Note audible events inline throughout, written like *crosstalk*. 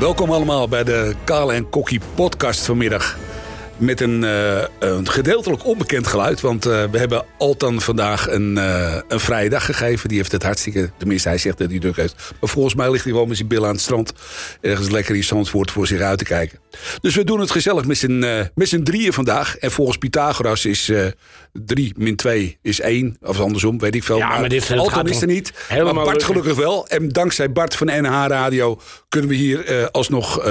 Welkom allemaal bij de Kale en Kokkie podcast vanmiddag. Met een, uh, een gedeeltelijk onbekend geluid. Want uh, we hebben Altan vandaag een, uh, een vrije dag gegeven. Die heeft het hartstikke... Tenminste, hij zegt dat hij druk heeft. Maar volgens mij ligt hij wel met zijn billen aan het strand. Ergens lekker in Zandvoort voor zich uit te kijken. Dus we doen het gezellig met z'n, met z'n drieën vandaag. En volgens Pythagoras is 3 min 2 is 1. Of andersom, weet ik veel. Ja, maar, maar dit Altan is er niet. Maar Bart gelukkig wel. En dankzij Bart van NH Radio kunnen we hier alsnog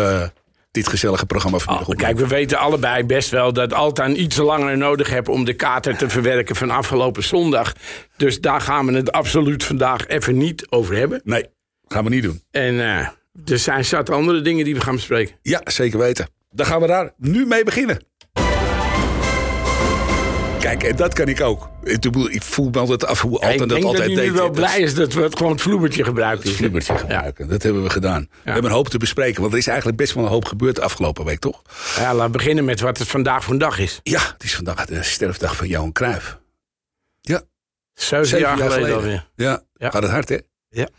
dit gezellige programma vanmiddag oh, Kijk, we weten allebei best wel dat Altan iets langer nodig hebt om de kater te verwerken van afgelopen zondag. Dus daar gaan we het absoluut vandaag even niet over hebben. Nee, gaan we niet doen. En uh, er zijn zat andere dingen die we gaan bespreken. Ja, zeker weten. Dan gaan we daar nu mee beginnen. Kijk, en dat kan ik ook. Ik voel me altijd af hoe altijd dat altijd deed. Ik denk dat wel blij is dat we het gewoon het vloebertje gebruiken. Het vloebertje gebruiken, dat hebben we gedaan. We hebben een hoop te bespreken, want er is eigenlijk best wel een hoop gebeurd de afgelopen week, toch? Ja, laten we beginnen met wat het vandaag voor een dag is. Ja, het is vandaag de sterfdag van Johan Cruijff. Ja. Zeven, jaar, jaar geleden, alweer. Ja. ja, gaat het hard, hè? Ja.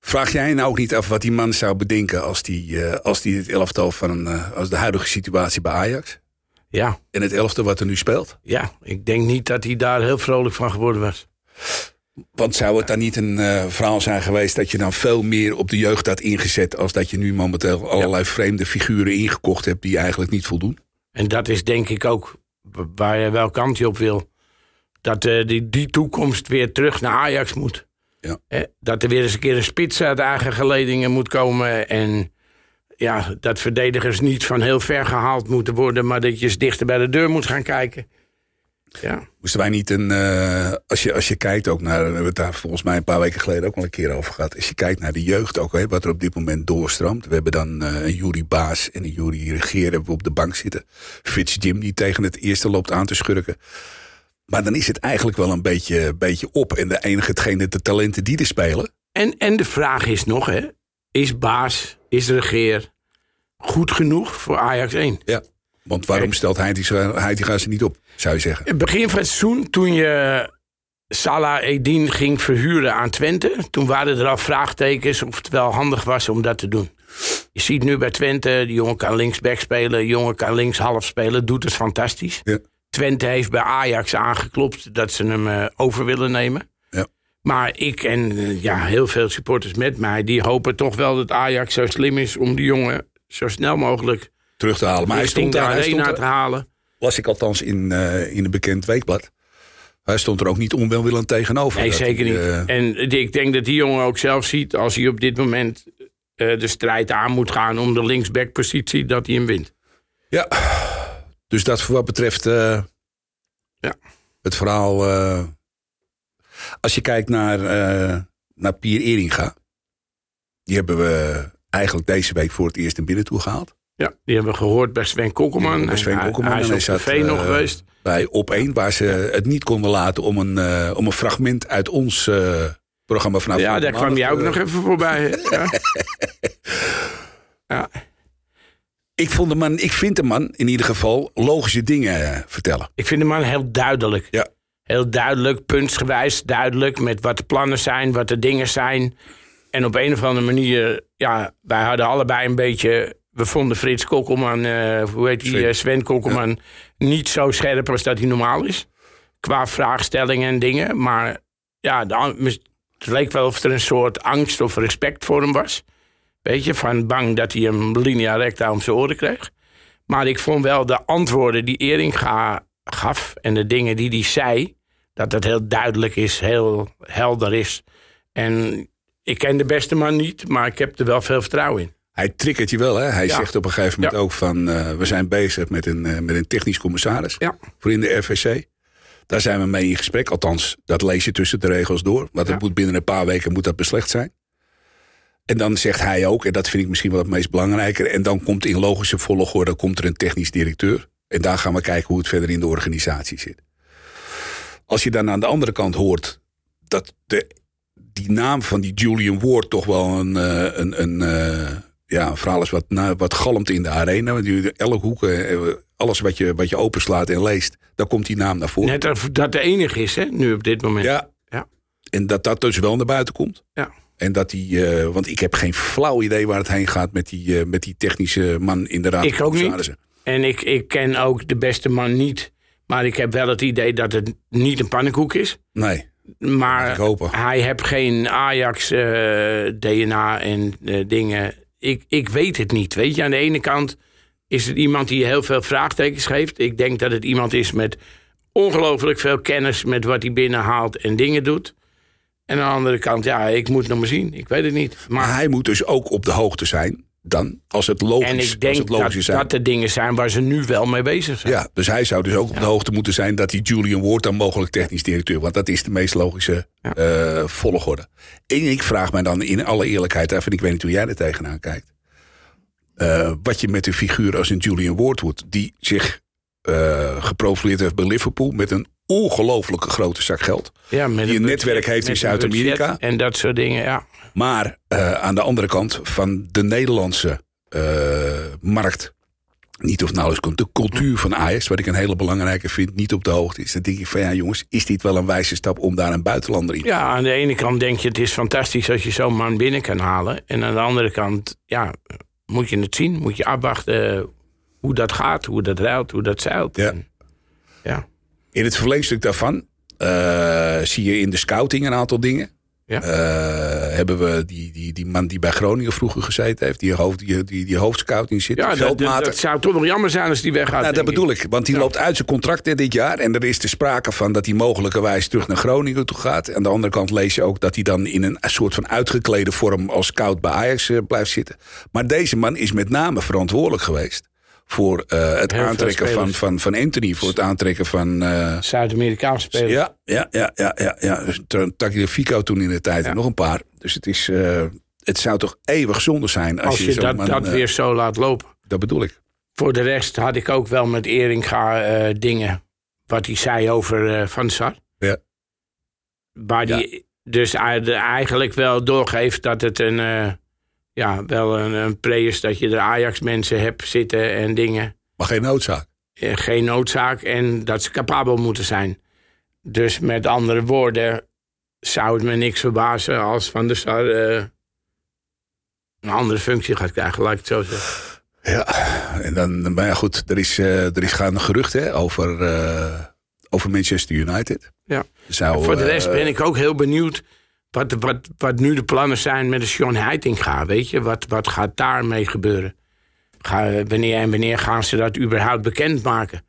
Vraag jij nou ook niet af wat die man zou bedenken als die, uh, als die het elftal van uh, als de huidige situatie bij Ajax? Ja. En het elfde wat er nu speelt? Ja, ik denk niet dat hij daar heel vrolijk van geworden was. Want zou het dan niet een uh, verhaal zijn geweest dat je dan veel meer op de jeugd had ingezet... als dat je nu momenteel allerlei vreemde figuren ingekocht hebt die eigenlijk niet voldoen? En dat is denk ik ook waar je wel kant je op wil. Dat uh, die, die toekomst weer terug naar Ajax moet. Ja. Eh, dat er weer eens een keer een spits uit eigen geledingen moet komen... en ja, dat verdedigers niet van heel ver gehaald moeten worden, maar dat je eens dichter bij de deur moet gaan kijken. Ja. Moesten wij niet een. Uh, als, je, als je kijkt ook naar. We hebben het daar volgens mij een paar weken geleden ook al een keer over gehad. Als je kijkt naar de jeugd ook, hè, wat er op dit moment doorstroomt. We hebben dan uh, een Jury Baas en een Jury Regeer hebben we op de bank zitten. Fitz Jim die tegen het eerste loopt aan te schurken. Maar dan is het eigenlijk wel een beetje, beetje op. En de enige hetgene de talenten die er spelen. En, en de vraag is nog, hè, is Baas is de regeer goed genoeg voor Ajax 1. Ja, want waarom stelt Heitinga ze niet op, zou je zeggen? In het begin van het seizoen, toen je Salah Edin ging verhuren aan Twente... toen waren er al vraagtekens of het wel handig was om dat te doen. Je ziet nu bij Twente, de jongen kan linksback spelen... de jongen kan linkshalf spelen, doet het fantastisch. Ja. Twente heeft bij Ajax aangeklopt dat ze hem uh, over willen nemen. Maar ik en uh, ja, heel veel supporters met mij... die hopen toch wel dat Ajax zo slim is om die jongen zo snel mogelijk... Terug te halen. Maar hij stond, de hij stond te halen. Las ik althans in, uh, in een bekend weekblad. Hij stond er ook niet onwelwillend tegenover. Nee, zeker niet. Uh... En ik denk dat die jongen ook zelf ziet... als hij op dit moment de strijd aan moet gaan... om de linksbackpositie, dat hij hem wint. Ja, dus dat voor wat betreft... ja. Het verhaal als je kijkt naar, uh, naar Pier Eringa. Die hebben we eigenlijk deze week voor het eerst in binnen toe gehaald. Ja, die hebben we gehoord bij Sven Kokkelman. Bij Sven Kokkelman. Hij, hij is op tv uh, nog geweest. Bij Op1, waar ze het niet konden laten om een, uh, om een fragment uit ons programma vanaf... Ja, daar kwam jij ook nog even voorbij. *laughs* ja. ja. Ik, vond de man, ik vind de man in ieder geval logische dingen vertellen. Ik vind de man heel duidelijk. Ja heel duidelijk, puntsgewijs duidelijk... met wat de plannen zijn, wat de dingen zijn. En op een of andere manier, ja, wij hadden allebei een beetje... We vonden Frits Kokkelman, uh, hoe heet die, Sven, Sven Kokkelman... niet zo scherp als dat hij normaal is. Qua vraagstellingen en dingen. Maar ja, het leek wel of er een soort angst of respect voor hem was. Weet je, van bang dat hij een linea recta om zijn oren kreeg. Maar ik vond wel de antwoorden die Eringa gaf en de dingen die hij zei dat het heel duidelijk is, heel helder is. En ik ken de beste man niet, maar ik heb er wel veel vertrouwen in. Hij triggert je wel, hè? Hij zegt op een gegeven moment ook van... Uh, we zijn bezig met een, uh, met een technisch commissaris ja. voor in de RVC. Daar zijn we mee in gesprek. Althans, dat lees je tussen de regels door. Want het moet binnen een paar weken moet dat beslecht zijn. En dan zegt hij ook, en dat vind ik misschien wel het meest belangrijke... en dan komt in logische volgorde komt er een technisch directeur. En daar gaan we kijken hoe het verder in de organisatie zit. Als je dan aan de andere kant hoort dat de, die naam van die Julian Ward toch wel een, uh, een, een, uh, ja, een verhaal is wat, nou, wat galmt in de arena. Want elke hoek, uh, alles wat je, wat je openslaat en leest, daar komt die naam naar voren. Net dat dat de enige is, hè, nu op dit moment. Ja. ja. En dat dat dus wel naar buiten komt. Ja. En dat die, eh, want ik heb geen flauw idee waar het heen gaat met die, eh, met die technische man in de raad. Ik ook niet. En ik, ik ken ook de beste man niet. Maar ik heb wel het idee dat het niet een pannenkoek is. Nee, Maar hij heeft geen Ajax-DNA en eh, dingen. Ik, ik weet het niet. Weet je, aan de ene kant is het iemand die heel veel vraagtekens geeft. Ik denk dat het iemand is met ongelooflijk veel kennis met wat hij binnenhaalt en dingen doet. En aan de andere kant, ja, ik moet nog maar zien. Ik weet het niet. maar Maar, hij moet dus ook op de hoogte zijn dan, als het logisch, en ik als denk het logisch dat is zijn. dat de dingen zijn waar ze nu wel mee bezig zijn. Ja, dus hij zou dus ook op de hoogte moeten zijn dat die Julian Ward dan mogelijk technisch directeur. Want dat is de meest logische Ja. eh, volgorde. En ik vraag mij dan in alle eerlijkheid af, en ik weet niet hoe jij er tegenaan kijkt. eh, wat je met een figuur als een Julian Ward doet, die zich eh, geprofileerd heeft bij Liverpool met een ongelooflijke grote zak geld. Ja, met Die een netwerk heeft in Zuid-Amerika. En dat soort dingen, ja. Maar eh, aan de andere kant van de Nederlandse eh, markt. Niet of nauwelijks komt de cultuur van Ajax, wat ik een hele belangrijke vind, niet op de hoogte is. Dan denk ik van ja, jongens, is dit wel een wijze stap om daar een buitenlander in? Ja, aan de ene kant denk je het is fantastisch als je zo'n man binnen kan halen. En aan de andere kant, ja, moet je het zien. Moet je afwachten hoe dat gaat, hoe dat ruilt, hoe dat zeilt. Ja. En, ja. In het verlengstuk daarvan eh, zie je in de scouting een aantal dingen. Ja. Eh, hebben we die, die, die man die bij Groningen vroeger gezeten heeft, die, hoofd, die, die, die hoofdscouting zit, Ja, dat, zou toch wel jammer zijn als die weggaat. Nou, dat bedoel ik. Want die loopt uit zijn contract hè, dit jaar. En er is de sprake van dat hij mogelijkerwijs terug naar Groningen toe gaat. Aan de andere kant lees je ook dat hij dan in een soort van uitgeklede vorm als scout bij Ajax eh, blijft zitten. Maar deze man is met name verantwoordelijk geweest voor eh, het aantrekken van, van, van Anthony. Voor het aantrekken van. eh, Zuid-Amerikaanse spelers. ja, ja, ja, ja, ja. ja. Dus Tagliafico toen in de tijd. En nog een paar. Dus het is. eh, het zou toch eeuwig zonde zijn als, Als je dat, man, dat weer zo laat lopen. Dat bedoel ik. Voor de rest had ik ook wel met Eringa dingen. Wat hij zei over Van Sar. Ja. Waar die dus ei- eigenlijk wel doorgeeft dat het een, ja, wel een, een is dat je er Ajax-mensen hebt zitten en dingen. Maar geen noodzaak. Eh, geen noodzaak en dat ze capabel moeten zijn. Dus met andere woorden zou het me niks verbazen als Van der Sar eh, een andere functie gaat krijgen, laat ik het zo zeggen. Ja, en dan, maar ja, goed, er is, eh, er is gaande gerucht hè, over, eh, over Manchester United. Ja. Zou, Voor de rest ben ik ook heel benieuwd wat, wat, wat nu de plannen zijn met de Sean Heitinga. Weet je, wat, wat gaat daarmee gebeuren? Ga, wanneer en wanneer gaan ze dat überhaupt bekendmaken?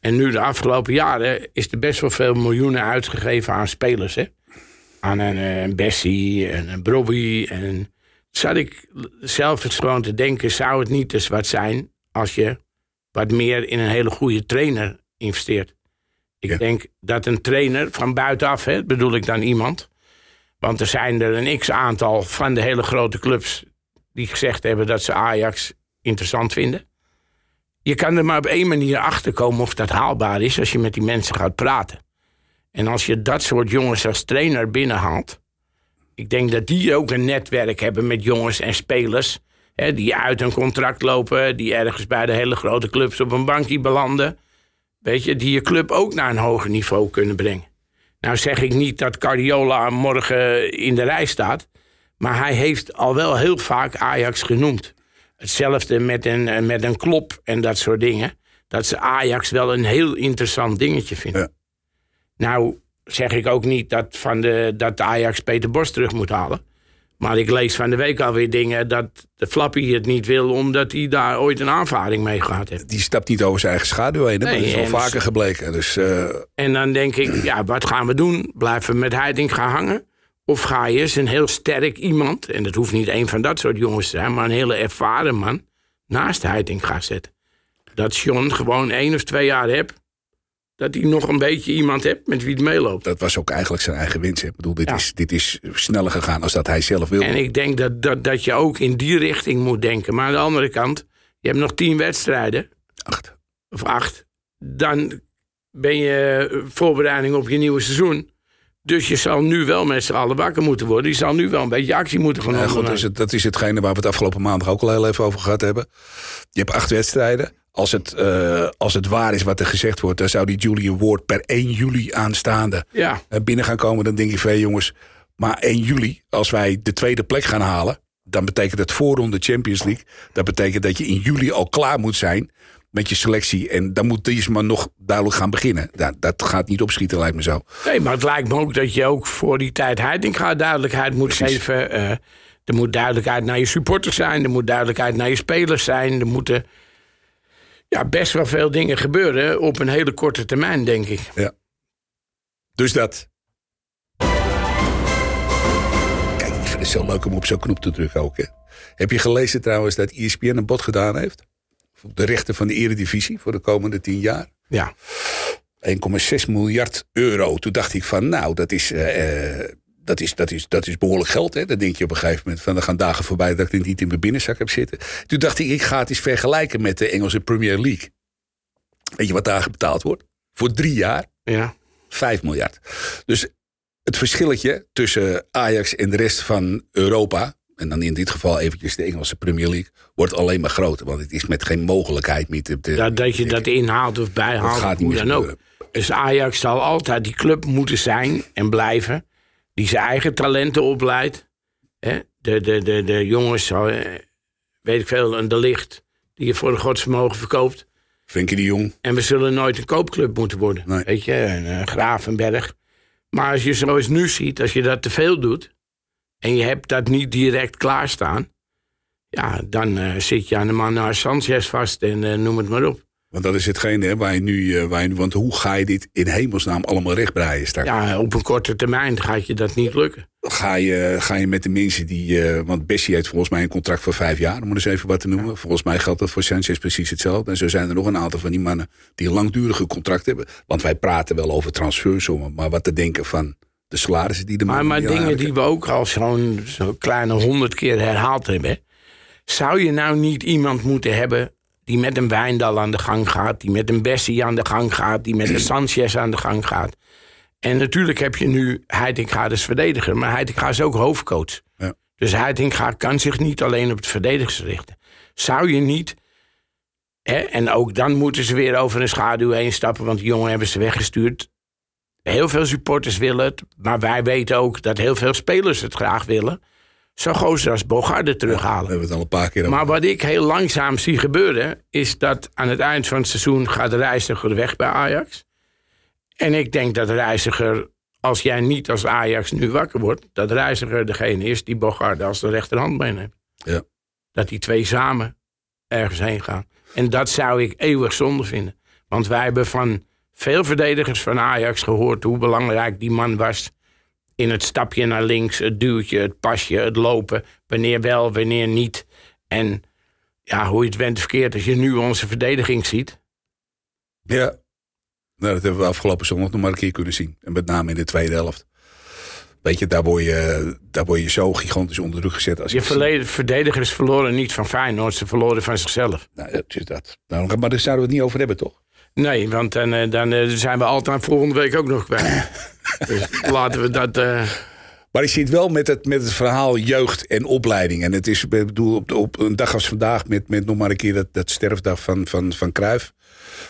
En nu de afgelopen jaren is er best wel veel miljoenen uitgegeven aan spelers. Hè? Aan een, eh, een Bessie en een Brobby. En zat ik zelf eens gewoon te denken, zou het niet eens wat zijn als je wat meer in een hele goede trainer investeert? Ik Ja. denk dat een trainer van buitenaf, hè, bedoel ik dan iemand. Want er zijn er een x-aantal van de hele grote clubs die gezegd hebben dat ze Ajax interessant vinden. Je kan er maar op één manier achter komen of dat haalbaar is als je met die mensen gaat praten. En als je dat soort jongens als trainer binnenhaalt. Ik denk dat die ook een netwerk hebben met jongens en spelers. Hè, die uit een contract lopen, die ergens bij de hele grote clubs op een bankje belanden. Weet je, die je club ook naar een hoger niveau kunnen brengen. Nou zeg ik niet dat Cardiola morgen in de rij staat. Maar hij heeft al wel heel vaak Ajax genoemd. Hetzelfde met een, eh, met een klop en dat soort dingen. Dat ze Ajax wel een heel interessant dingetje vinden. Ja. Nou zeg ik ook niet dat, van de, dat Ajax Peter Bos terug moet halen. Maar ik lees van de week alweer dingen dat de Flappy het niet wil... omdat hij daar ooit een aanvaring mee gehad heeft. Die stapt niet over zijn eigen schaduw heen. hè, maar Nee, dat is al vaker dus- gebleken. Dus eh, En dan denk ik, ja, wat gaan we doen? Blijven we met Heiting gaan hangen? Of ga je eens een heel sterk iemand... en dat hoeft niet een van dat soort jongens te zijn... maar een hele ervaren man naast Heiting gaan zetten? Dat John gewoon één of twee jaar hebt... dat hij nog een beetje iemand hebt met wie het meeloopt. dat was ook eigenlijk zijn eigen wens. hè. Ik bedoel, dit, Ja. is, dit is sneller gegaan als dat hij zelf wilde. En ik denk dat, dat, dat je ook in die richting moet denken. Maar aan de andere kant, je hebt nog tien wedstrijden... Acht. of acht, dan ben je voorbereiding op je nieuwe seizoen. Dus je zal nu wel met z'n allen wakker moeten worden. Je zal nu wel een beetje actie moeten gaan Ja, goed, dus het, dat is hetgene waar we het afgelopen maandag ook al heel even over gehad hebben. Je hebt acht wedstrijden. Als het, eh, als het waar is wat er gezegd wordt, dan zou die Julian Ward per 1 juli aanstaande Ja, eh, binnen gaan komen. Dan denk ik van, hey, jongens, Maar 1 juli, als wij de tweede plek gaan halen, dan betekent het voorronde Champions League. Dat betekent dat je in juli al klaar moet zijn met je selectie. En dan moet deze man nog duidelijk gaan beginnen. Dat, dat gaat niet opschieten, lijkt me zo. Nee, maar het lijkt me ook dat je ook voor die tijd Heitinga duidelijkheid moet Precies. geven. Eh, er moet duidelijkheid naar je supporters zijn. Er moet duidelijkheid naar je spelers zijn. Er moeten ja, best wel veel dingen gebeuren op een hele korte termijn, denk ik. Dus dat. Kijk, ik vind het zo leuk om op zo'n knop te drukken ook. Hè. Heb je gelezen trouwens dat E ESPN een bod gedaan heeft? Voor de rechten van de eredivisie voor de komende tien jaar. Ja, 1,6 miljard euro. Toen dacht ik van, nou, dat is, eh, eh, dat is, dat is, dat is behoorlijk geld. Hè? Dan denk je op een gegeven moment van, er gaan dagen voorbij dat ik dit niet in mijn binnenzak heb zitten. Toen dacht ik, ik ga het eens vergelijken met de Engelse Premier League. Weet je wat daar betaald wordt? Voor drie jaar ja. 5 miljard. Dus het verschilletje tussen Ajax en de rest van Europa... en dan in dit geval eventjes de Engelse Premier League... wordt alleen maar groter. Want het is met geen mogelijkheid meer te... te- Dat, dat je dat inhaalt of bijhaalt, Dat gaat niet hoe meer dan ook. Dus Ajax zal altijd die club moeten zijn en blijven... die zijn eigen talenten opleidt. Hè? De, de, de, de jongens, eh, weet ik veel, een De Licht... die je voor een godsvermogen verkoopt... Frenkie de Jong. En we zullen nooit een koopclub moeten worden. Nee. Weet je, een eh, Gravenberg. Maar als je zoals nu ziet, als je dat te veel doet. en je hebt dat niet direct klaarstaan. ja, dan eh, zit je aan de man naar Sanchez vast en eh, noem het maar op. Want dat is hetgene hè, waar, je nu, eh, waar je nu... Want hoe ga je dit in hemelsnaam allemaal rechtbreien straks? Ja, op een korte termijn gaat je dat niet lukken. Ga, je, ga je met de mensen die... eh, want Bessie heeft volgens mij een contract voor vijf jaar. Om eens even wat te noemen. Volgens mij geldt dat voor Sanchez precies hetzelfde. En zo zijn er nog een aantal van die mannen... die een langdurige contract hebben. Want wij praten wel over transfersommen. Maar wat te denken van de salarissen die de Maar, maar dingen die we ook al zo'n zo kleine honderd keer herhaald hebben. Zou je nou niet iemand moeten hebben die met een Wijndal aan de gang gaat, die met een Bessie aan de gang gaat, die met een *clears throat* Sanchez aan de gang gaat? En natuurlijk heb je nu Heitinga als verdediger, maar Heitinga is ook hoofdcoach. Ja. Dus Heitinga kan zich niet alleen op het verdedigers richten. Zou je niet, hè, en ook dan moeten ze weer over een schaduw heen stappen, want die jongen hebben ze weggestuurd. Heel veel supporters willen het, maar wij weten ook dat heel veel spelers het graag willen. Zo gozer als Bogarde We terughalen. hebben het al een paar keer over. Maar wat ik heel langzaam zie gebeuren, is dat aan het eind van het seizoen gaat de reiziger weg bij Ajax. En ik denk dat de reiziger, als jij niet als Ajax nu wakker wordt, dat de reiziger degene is die Bogarde als de rechterhand bij heeft. Ja. Dat die twee samen ergens heen gaan. En dat zou ik eeuwig zonde vinden. Want wij hebben van veel verdedigers van Ajax gehoord hoe belangrijk die man was. In het stapje naar links, het duwtje, het pasje, het lopen. Wanneer wel, wanneer niet. En ja, hoe je het went verkeerd, als je nu onze verdediging ziet. Ja. Nou, dat hebben we afgelopen zondag nog maar een keer kunnen zien. En met name in de tweede helft. Weet je, daar word je, daar word je zo gigantisch onder druk gezet. Als Je verleden, verdedigers verloren niet van Feyenoord, ze verloren van zichzelf. Nou, dat is dat. Nou, maar daar zouden we het niet over hebben, toch? Nee, want dan, eh, dan eh, zijn we altijd volgende week ook nog kwijt. *coughs* dus laten we dat... eh, Maar ik zit wel met het, met het verhaal jeugd en opleiding. En het is, bedoel, op, op een dag als vandaag, met, met nog maar een keer dat, dat sterfdag van, van, van Cruijff.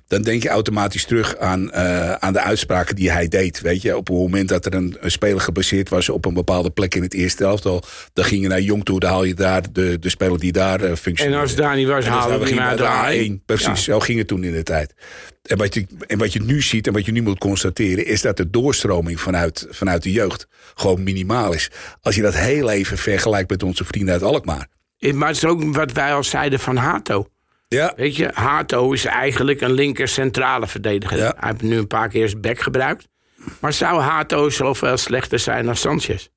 Dan denk je automatisch terug aan, eh, aan de uitspraken die hij deed. Weet je, op het moment dat er een, een speler gebaseerd was op een bepaalde plek in het eerste elftal. Dan ging je naar Jong toe, dan haal je daar de, de speler die daar en functioneerde. als het daar niet was, En halen we die gingen maar naar de de A1. A1. Precies, zo ging het toen in de tijd. En wat, je, en wat je nu ziet en wat je nu moet constateren... is dat de doorstroming vanuit, vanuit de jeugd gewoon minimaal is. Als je dat heel even vergelijkt met onze vrienden uit Alkmaar. Eh, Maar het is ook wat wij al zeiden van Hato. Ja, Weet je, Hato is eigenlijk een linker centrale verdediger. Ja. Hij heeft nu een paar keer zijn bek gebruikt. Maar zou Hato zoveel slechter zijn dan Sanchez?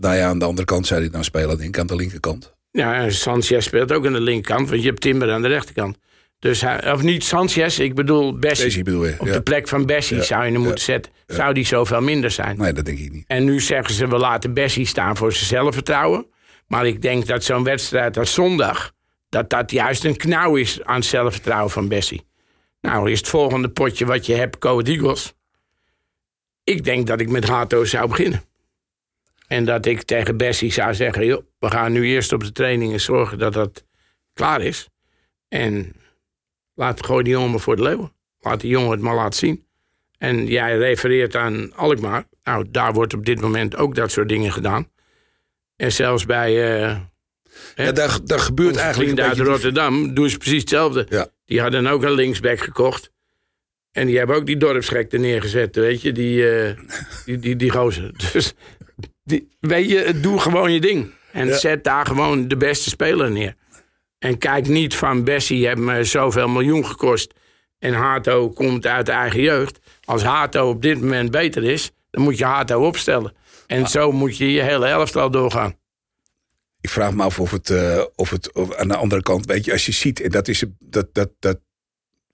nou ja, aan de andere kant zou hij dan spelen, denk ik, aan de linkerkant. Ja, Sanchez speelt ook aan de linkerkant, want je hebt Timber aan de rechterkant. Dus hij, of niet Sanchez, ik bedoel Bessie. Bessie bedoel je? Op Ja. de plek van Bessie Ja. zou je hem moeten zetten. Zou die zoveel minder zijn? Nee, dat denk ik niet. En nu zeggen ze, we laten Bessie staan voor zijn zelfvertrouwen. Maar ik denk dat zo'n wedstrijd als zondag... dat dat juist een knauw is aan het zelfvertrouwen van Bessie. Nou, is het volgende potje wat je hebt, Code Eagles. Ik denk dat ik met Hato zou beginnen. En dat ik tegen Bessie zou zeggen... Joh, we gaan nu eerst op de trainingen zorgen dat dat klaar is. En laat gooi die jongen voor de leeuwen. Laat die jongen het maar laten zien. En jij refereert aan Alkmaar. Nou, daar wordt op dit moment ook dat soort dingen gedaan. En zelfs bij... eh, Ja, daar, daar gebeurt onze eigenlijk een uit. Rotterdam doen ze precies hetzelfde. Ja. Die hadden ook een linksback gekocht. En die hebben ook die dorpsgek er neergezet, weet je, die, eh, die, die, die gozer. *laughs* Dus die, weet je, doe gewoon je ding. En Ja. zet daar gewoon de beste speler neer. En kijk niet van Bessie heeft me zoveel miljoen gekost. En Hato komt uit de eigen jeugd. Als Hato op dit moment beter is, dan moet je Hato opstellen. En zo moet je je hele elftal doorgaan. Ik vraag me af of het, eh, of het of aan de andere kant, weet je, als je ziet, en dat is dat, dat, dat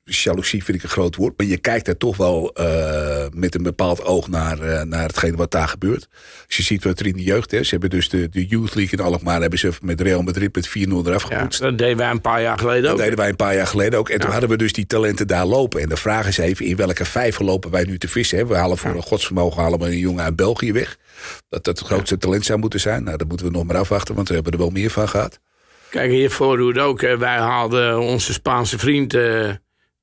jaloezie vind ik een groot woord, maar je kijkt er toch wel eh, met een bepaald oog naar, eh, naar hetgene wat daar gebeurt. Als je ziet wat er in de jeugd is, ze hebben dus de, de Youth League in Alkmaar, hebben ze met Real Madrid met 4-0 eraf Ja, gepoetst. dat deden wij een paar jaar geleden Dat ook. deden wij een paar jaar geleden ook. En toen hadden we dus die talenten daar lopen. En de vraag is even, in welke vijver lopen wij nu te vissen? Hè? We halen voor een godsvermogen halen we een jongen uit België weg. Dat dat het grootste talent zou moeten zijn. Nou, dat moeten we nog maar afwachten, want we hebben er wel meer van gehad. Kijk, hier voorhoede ook. Wij haalden onze Spaanse vriend, eh,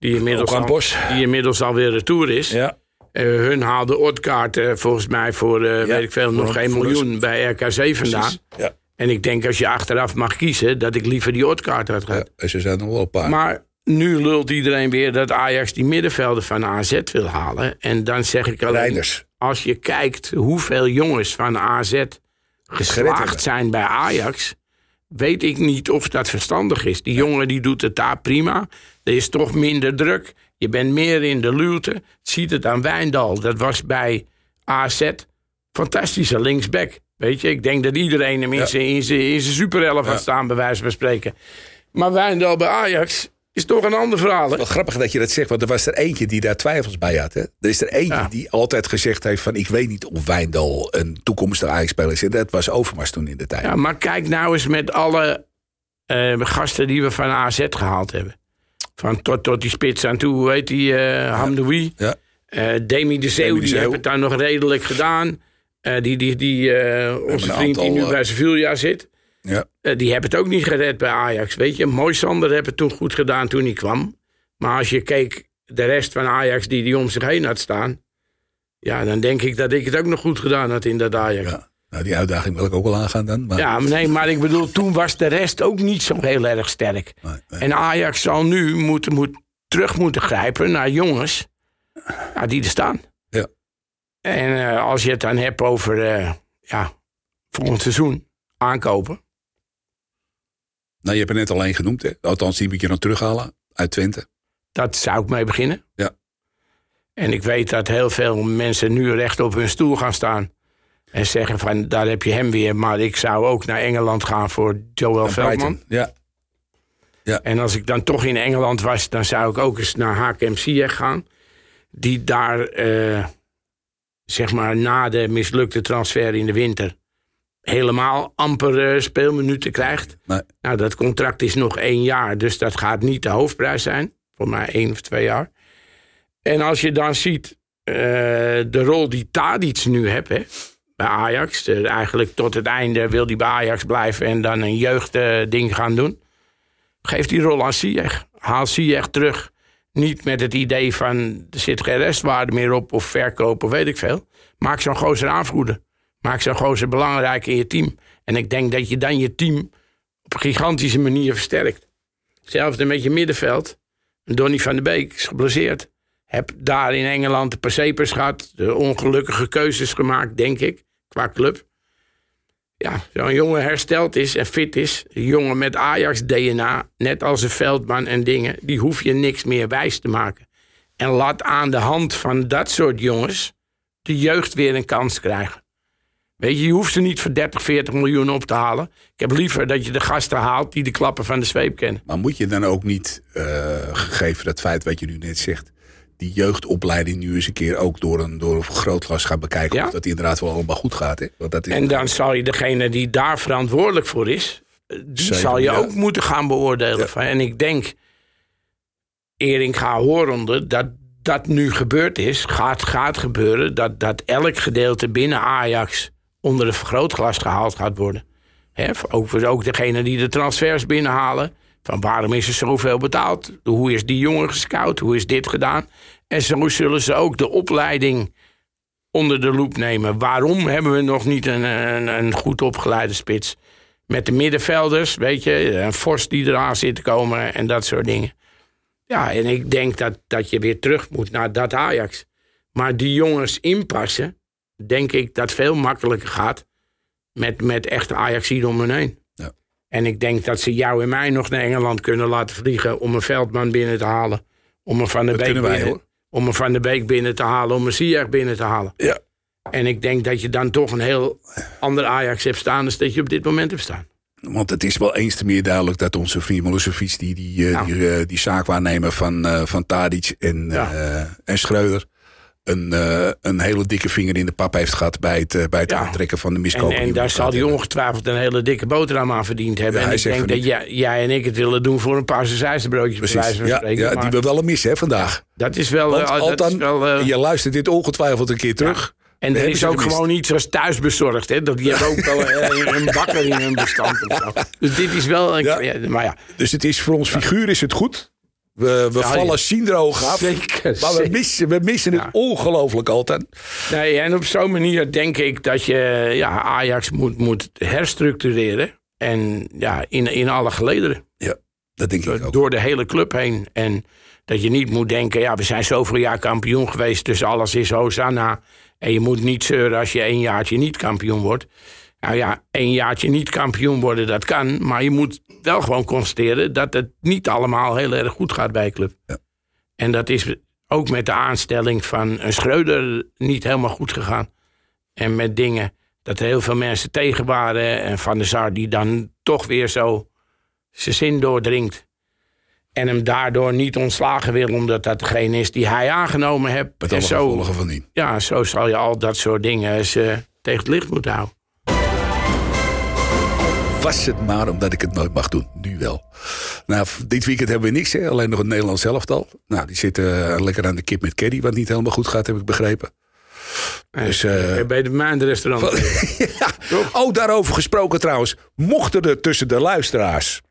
die, inmiddels al, die inmiddels alweer retour is. Ja. Eh, hun haalden Otkaart eh, volgens mij voor, eh, weet ik veel, nog geen miljoen bij RKC vandaan. Ja. En ik denk als je achteraf mag kiezen, dat ik liever die Otkaart had gehad. ja, ze zijn nog wel een paar. Maar nu lult iedereen weer dat Ajax die middenvelden van AZ wil halen. En dan zeg ik alleen, als je kijkt hoeveel jongens van AZ geslaagd zijn bij Ajax, weet ik niet of dat verstandig is. Die jongen die doet het daar prima. Er is toch minder druk. Je bent meer in de luwte. Ziet het aan Wijndal. Dat was bij AZ fantastische linksback. Weet je, ik denk dat iedereen hem in Ja. zijn had staan, bij wijze van spreken. Maar Wijndal bij Ajax is toch een ander verhaal. Hè? Wel grappig dat je dat zegt, want er was er eentje die daar twijfels bij had. Hè? Er is er eentje Ja. die altijd gezegd heeft van... ik weet niet of Wijndal een toekomstige Ajax-speler is. En dat was Overmars toen in de tijd. Ja, maar kijk nou eens met alle eh, gasten die we van AZ gehaald hebben. Van tot, tot die spits aan toe, hoe heet die? eh Hamdoui. Ja. Eh Demi de Zeeuw, die heeft het daar nog redelijk gedaan. Die, die, die, onze vriend die nu bij Sevilla zit. Ja. eh, die hebben het ook niet gered bij Ajax. Weet je, Mooi Sander heeft het toen goed gedaan toen hij kwam. Maar als je keek de rest van Ajax die die om zich heen had staan. Ja, dan denk ik dat ik het ook nog goed gedaan had in dat Ajax. Ja. Nou, die uitdaging wil ik ook wel aangaan dan. Maar, Ja, maar nee, maar ik bedoel, toen was de rest ook niet zo heel erg sterk. Nee, nee. En Ajax zal nu moeten, moet, terug moeten grijpen naar jongens die er staan. Ja. En eh, als je het dan hebt over eh, ja, volgend seizoen aankopen. Nou, je hebt er net alleen genoemd. Hè? Althans, die moet je dan terughalen uit Twente. Dat zou ik mee beginnen. Ja. En ik weet dat heel veel mensen nu recht op hun stoel gaan staan. En zeggen van, daar heb je hem weer. Maar ik zou ook naar Engeland gaan voor Joel En Veldman. Brighton. Ja. En als ik dan toch in Engeland was, dan zou ik ook eens naar HKM Ziyech gaan. Die daar, eh, zeg maar, na de mislukte transfer in de winter... helemaal amper eh, speelminuten krijgt. Nee. Nou, dat contract is nog één jaar, dus dat gaat niet de hoofdprijs zijn. Voor mij één of twee jaar. En als je dan ziet eh, de rol die Tadic nu heeft hè, bij Ajax... eh, eigenlijk tot het einde wil hij bij Ajax blijven... en dan een jeugdding gaan doen... Geef die rol aan Ziyech. Haal Ziyech terug. Niet met het idee van er zit geen restwaarde meer op of verkopen, weet ik veel. Maak zo'n gozer aanvoerder. Maak zo'n gozer belangrijk in je team. En ik denk dat je dan je team op een gigantische manier versterkt. Hetzelfde met je middenveld. Donny van der Beek is geblesseerd. Heb daar in Engeland de Percepers gehad. De ongelukkige keuzes gemaakt, denk ik, qua club ja, zo'n jongen hersteld is en fit is, een jongen met Ajax-DNA, net als een Veldman en dingen, die hoef je niks meer wijs te maken. En laat aan de hand van dat soort jongens de jeugd weer een kans krijgen. Weet je, je hoeft ze niet voor 30, 40 miljoen op te halen. Ik heb liever dat je de gasten haalt die de klappen van de zweep kennen. Maar moet je dan ook niet, eh, gegeven dat feit wat je nu net zegt... die jeugdopleiding nu eens een keer ook door een, door een vergrootglas gaan bekijken... Ja. of dat inderdaad wel allemaal goed gaat. Hè? Want dat is, En dan zal je degene die daar verantwoordelijk voor is, eh, die zal je ja. ook moeten gaan beoordelen. Ja. Van- En ik denk, Erik ga horende, dat dat nu gebeurd is, gaat, gaat gebeuren, dat, dat elk gedeelte binnen Ajax onder een vergrootglas gehaald gaat worden. Ook, ook degene die de transfers binnenhalen. Van waarom is er zoveel betaald? Hoe is die jongen gescout? Hoe is dit gedaan? En zo zullen ze ook de opleiding onder de loep nemen. Waarom hebben we nog niet een, een, goed opgeleide spits? Met de middenvelders, weet je, een Forst die eraan zit te komen en dat soort dingen. Ja, en ik denk dat, dat je weer terug moet naar dat Ajax. Maar die jongens inpassen, denk ik dat veel makkelijker gaat met, met echte Ajax om hen heen. Ja. En ik denk dat ze jou en mij nog naar Engeland kunnen laten vliegen om een veldman binnen te halen. Om een Van de Dat Beek wij, binnen, om een Van de Beek binnen te halen, om een Ziyech binnen te halen. Ja. En ik denk dat je dan toch een heel ander Ajax hebt staan dan dat je op dit moment hebt staan. Want het is wel eens te meer duidelijk dat onze vriend Milosevic... die, die, eh, Ja. die, eh, die zaakwaarnemer van, eh van Tadic en, Ja. en Schreuder... Een, eh, een hele dikke vinger in de pap heeft gehad... bij het, eh, bij het Ja. aantrekken van de En, miskopen. en daar zal hij ongetwijfeld een hele dikke boterham aan verdiend hebben. Ja, en hij ik denk dat jij, jij en ik het willen doen voor een paar broodjes bij wijze van Precies, ja, spreken. ja, Maar die we wel een mis hè, vandaag. dat is wel... Want dat is wel je luistert dit ongetwijfeld een keer terug. En er is ook gewoon iets als thuisbezorgd. Hè? Dat, die hebben ook wel een bakker in hun bestand. Of zo. Dus dit is wel... Een, ja, maar ja, Dus het is voor ons figuur is het goed. We, we Ja, vallen ja. ziendroog af. zeker. Maar we missen, we missen het Ja. ongelooflijk altijd. Nee, en op zo'n manier denk ik dat je ja, Ajax moet, moet herstructureren. En ja, in, in alle gelederen. Ja, dat denk ik ook. Door de hele club heen. En dat je niet moet denken, ja, we zijn zoveel jaar kampioen geweest, dus alles is Hosanna. En je moet niet zeuren als je één jaartje niet kampioen wordt. Nou ja, één jaartje niet kampioen worden, dat kan. Maar je moet wel gewoon constateren dat het niet allemaal heel erg goed gaat bij club. Ja. En dat is ook met de aanstelling van een Schreuder niet helemaal goed gegaan. En met dingen dat er heel veel mensen tegen waren. En Van der Sar die dan toch weer zo zijn zin doordringt. En hem daardoor niet ontslagen wil, omdat dat degene is die hij aangenomen heeft. Met en alle zo, gevolgen van die. ja, zo zal je al dat soort dingen eens, tegen het licht moeten houden. Was het maar omdat ik het nooit mag doen. Nu wel. Nou, dit weekend hebben we niks. Hè? Alleen nog een Nederlands elftal. Nou, die zitten eh, lekker aan de kip met Caddy. Wat niet helemaal goed gaat, heb ik begrepen. Dus, eh, bij de maandenrestaurant. *laughs* ja. Oh, daarover gesproken trouwens. Mochten er tussen de luisteraars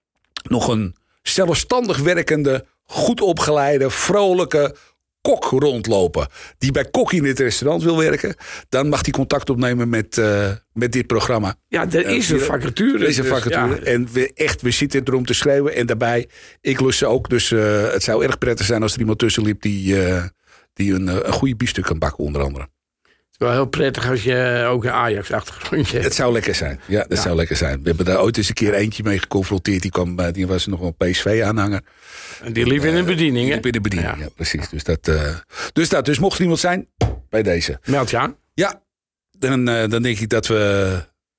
nog een zelfstandig werkende, goed opgeleide, vrolijke kok rondlopen. die bij Kok in dit restaurant wil werken. dan mag hij contact opnemen met, eh, met dit programma. Ja, er is een vacature. Er is een dus, vacature. ja. En we, echt, we zitten erom te schreeuwen. En daarbij, ik lust ze ook. Dus eh, het zou erg prettig zijn als er iemand tussen liep die, eh, die een, eh, een goede biefstuk kan bakken, onder andere. Wel heel prettig als je ook een Ajax-achtergrondje hebt. Het zou lekker zijn. Ja, dat zou lekker zijn. We hebben daar ooit eens een keer eentje mee geconfronteerd. Die, kwam, eh, die was nog een PSV-aanhanger. En die liep in een bediening, hè? Binnen bediening, ja. Ja. precies. Dus dat, eh, dus dat. Dus mocht er iemand zijn, bij deze. Meld je aan. Ja, dan, eh, dan denk ik dat we,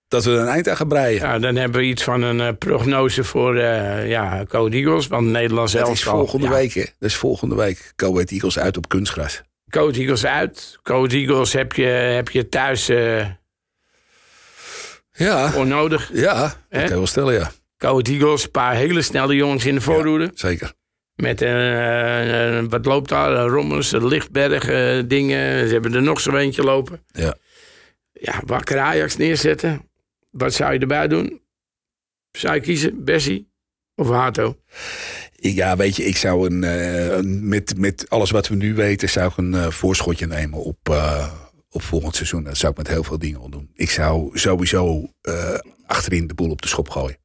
dat we er een eind aan gaan breien. Ja, dan hebben we iets van een eh, prognose voor eh ja, Code Eagles. Want Nederland zelf dat is volgende ja, week, hè? Dat is volgende week. Ahead Eagles uit op kunstgras. Code Eagles uit. Code Eagles heb je, heb je thuis eh Ja, onnodig. ja. Dat kan je wel stellen, ja. Code Eagles, een paar hele snelle jongens in de voorhoede. Zeker. Met een, eh, een- wat loopt daar? Rommels, Lichtberg eh, dingen. Ze hebben er nog zo eentje lopen. Ja. Ja, wakker Ajax neerzetten. Wat zou je erbij doen? Zou je kiezen? Bessie of Hato? Ja, weet je, ik zou een, eh, een- met, met alles wat we nu weten, zou ik een eh, voorschotje nemen op, eh, op volgend seizoen. Dat zou ik met heel veel dingen wel doen. Ik zou sowieso achterin de boel op de schop gooien.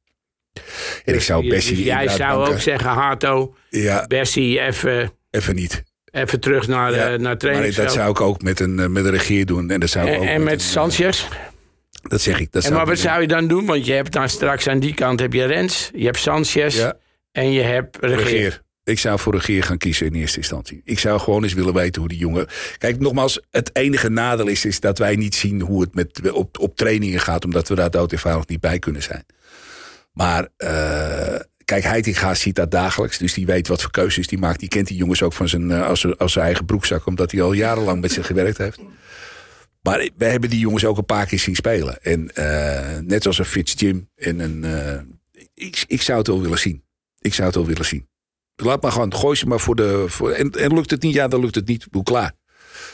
En ik zou Dus jij zou banken. ook zeggen, Hato, Ja, Bessie even, even niet. even terug naar, Ja, naar Maar dat zou ik ook met een, met een regeer doen. En, dat zou ik en, ook en met eh, Sanchez. Dat zeg ik. Dat En zou maar wat doen. zou je dan doen? Want je hebt dan straks aan die kant heb je Rens, je hebt Sanchez Ja, en je hebt Regeer. Ik zou voor regeer gaan kiezen in eerste instantie. Ik zou gewoon eens willen weten hoe die jongen... Kijk, nogmaals, het enige nadeel is, is dat wij niet zien hoe het met, op, op trainingen gaat. Omdat we daar dood eenvoudig niet bij kunnen zijn. Maar eh, kijk, Heitinga ziet dat dagelijks. Dus die weet wat voor keuzes die maakt. Die kent die jongens ook van zijn, eh, als, als zijn eigen broekzak. Omdat hij al jarenlang met ze gewerkt heeft. Maar we hebben die jongens ook een paar keer zien spelen. En eh, net als een Fitz Jim. En een, ik, ik zou het wel willen zien. Ik zou het wel willen zien. Laat maar gewoon, gooi ze maar voor de... Voor, en, en lukt het niet, ja, dan lukt het niet. Hoe klaar.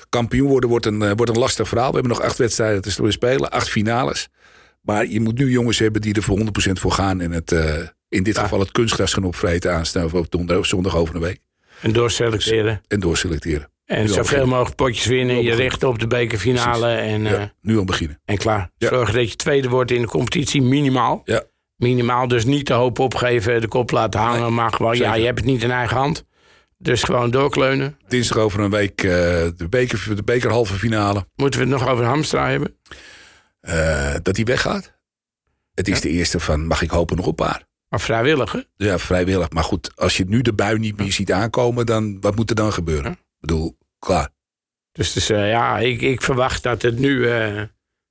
Kampioen worden wordt een, eh, wordt een lastig verhaal. We hebben nog acht wedstrijden te spelen, acht finales. Maar je moet nu jongens hebben die er voor 100% voor gaan. En het, eh, in dit geval het kunstgras gaan opvreten aanstaan op donderdag, zondag over een week. En doorselecteren. En doorselecteren. En zoveel mogelijk potjes winnen. Je richt op de bekerfinale en, eh, Ja, nu al beginnen. en klaar. Ja. Zorg dat je tweede wordt in de competitie, minimaal. Ja. Minimaal, dus niet de hoop opgeven, de kop laten hangen. Nee, maar gewoon, ja, je hebt het niet in eigen hand. Dus gewoon doorkleunen. Dinsdag over een week eh, de, beker, de bekerhalve finale. Moeten we het nog over Hamstra hebben? Eh, dat hij weggaat. Het is Ja. de eerste van, mag ik hopen, nog een paar. Maar vrijwillig, hè? Ja, vrijwillig. Maar goed, als je nu de bui niet meer ziet aankomen, dan wat moet er dan gebeuren? Ja. Ik bedoel, klaar. Dus, dus eh, ja, ik, ik verwacht dat het nu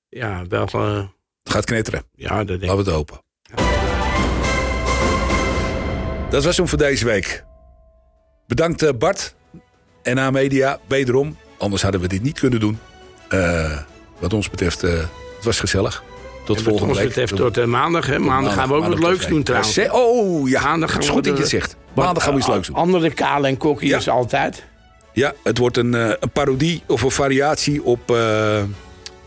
ja, wel... Het gaat knetteren. ja, dat denk ik. Laten we het hopen. Dat was hem voor deze week. Bedankt eh, Bart en A Media wederom. Anders hadden we dit niet kunnen doen. Eh, wat ons betreft, eh, het was gezellig. Tot En wat volgende ons week. betreft tot maandag, hè? Maandag, gaan we ook wat leuks doen trouwens. Oh ja, Maandag het is goed dat je het zegt. Maandag gaan we iets leuks doen. Andere kale en kokkie Ja. is altijd. Ja, het wordt een, een parodie of een variatie op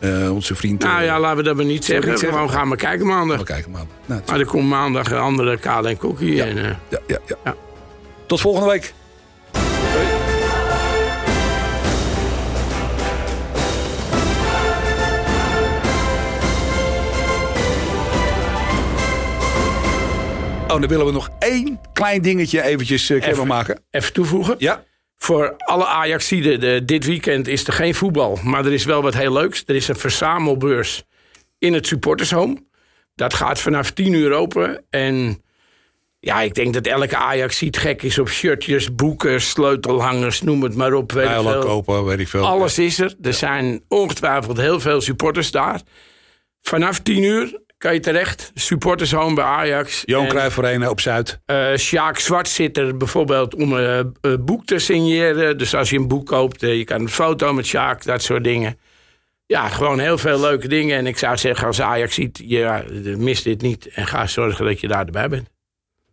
eh, onze vriend. Nou eh, ja, laten we dat maar niet zeggen. niet zeggen? Gewoon gaan we kijken maandag. we kijken maandag. Nou, Maar er komt maandag een andere kale en kokkie. Ja. En, eh, ja, ja, ja. Ja. Tot volgende week. Oh, dan willen we nog één klein dingetje eventjes uh, Even. maken. even toevoegen. Ja, Voor alle Ajaxiden, de, dit weekend is er geen voetbal. Maar er is wel wat heel leuks. Er is een verzamelbeurs in het supportershome. Dat gaat vanaf 10 uur open. En ja, ik denk dat elke Ajaxiet gek is op shirtjes, boeken, sleutelhangers, noem het maar op. Weet kopen, weet ik veel. Alles is er. Er zijn ongetwijfeld heel veel supporters daar. Vanaf 10 uur kan je terecht. Supportershome bij Ajax. Johan Cruijff Arena op Zuid. eh Sjaak Zwart zit er bijvoorbeeld om een eh, boek te signeren. Dus als je een boek koopt, eh, je kan een foto met Sjaak, dat soort dingen. Ja, gewoon heel veel leuke dingen. En ik zou zeggen, als Ajax ziet, ja, mis dit niet. En ga zorgen dat je daar erbij bent.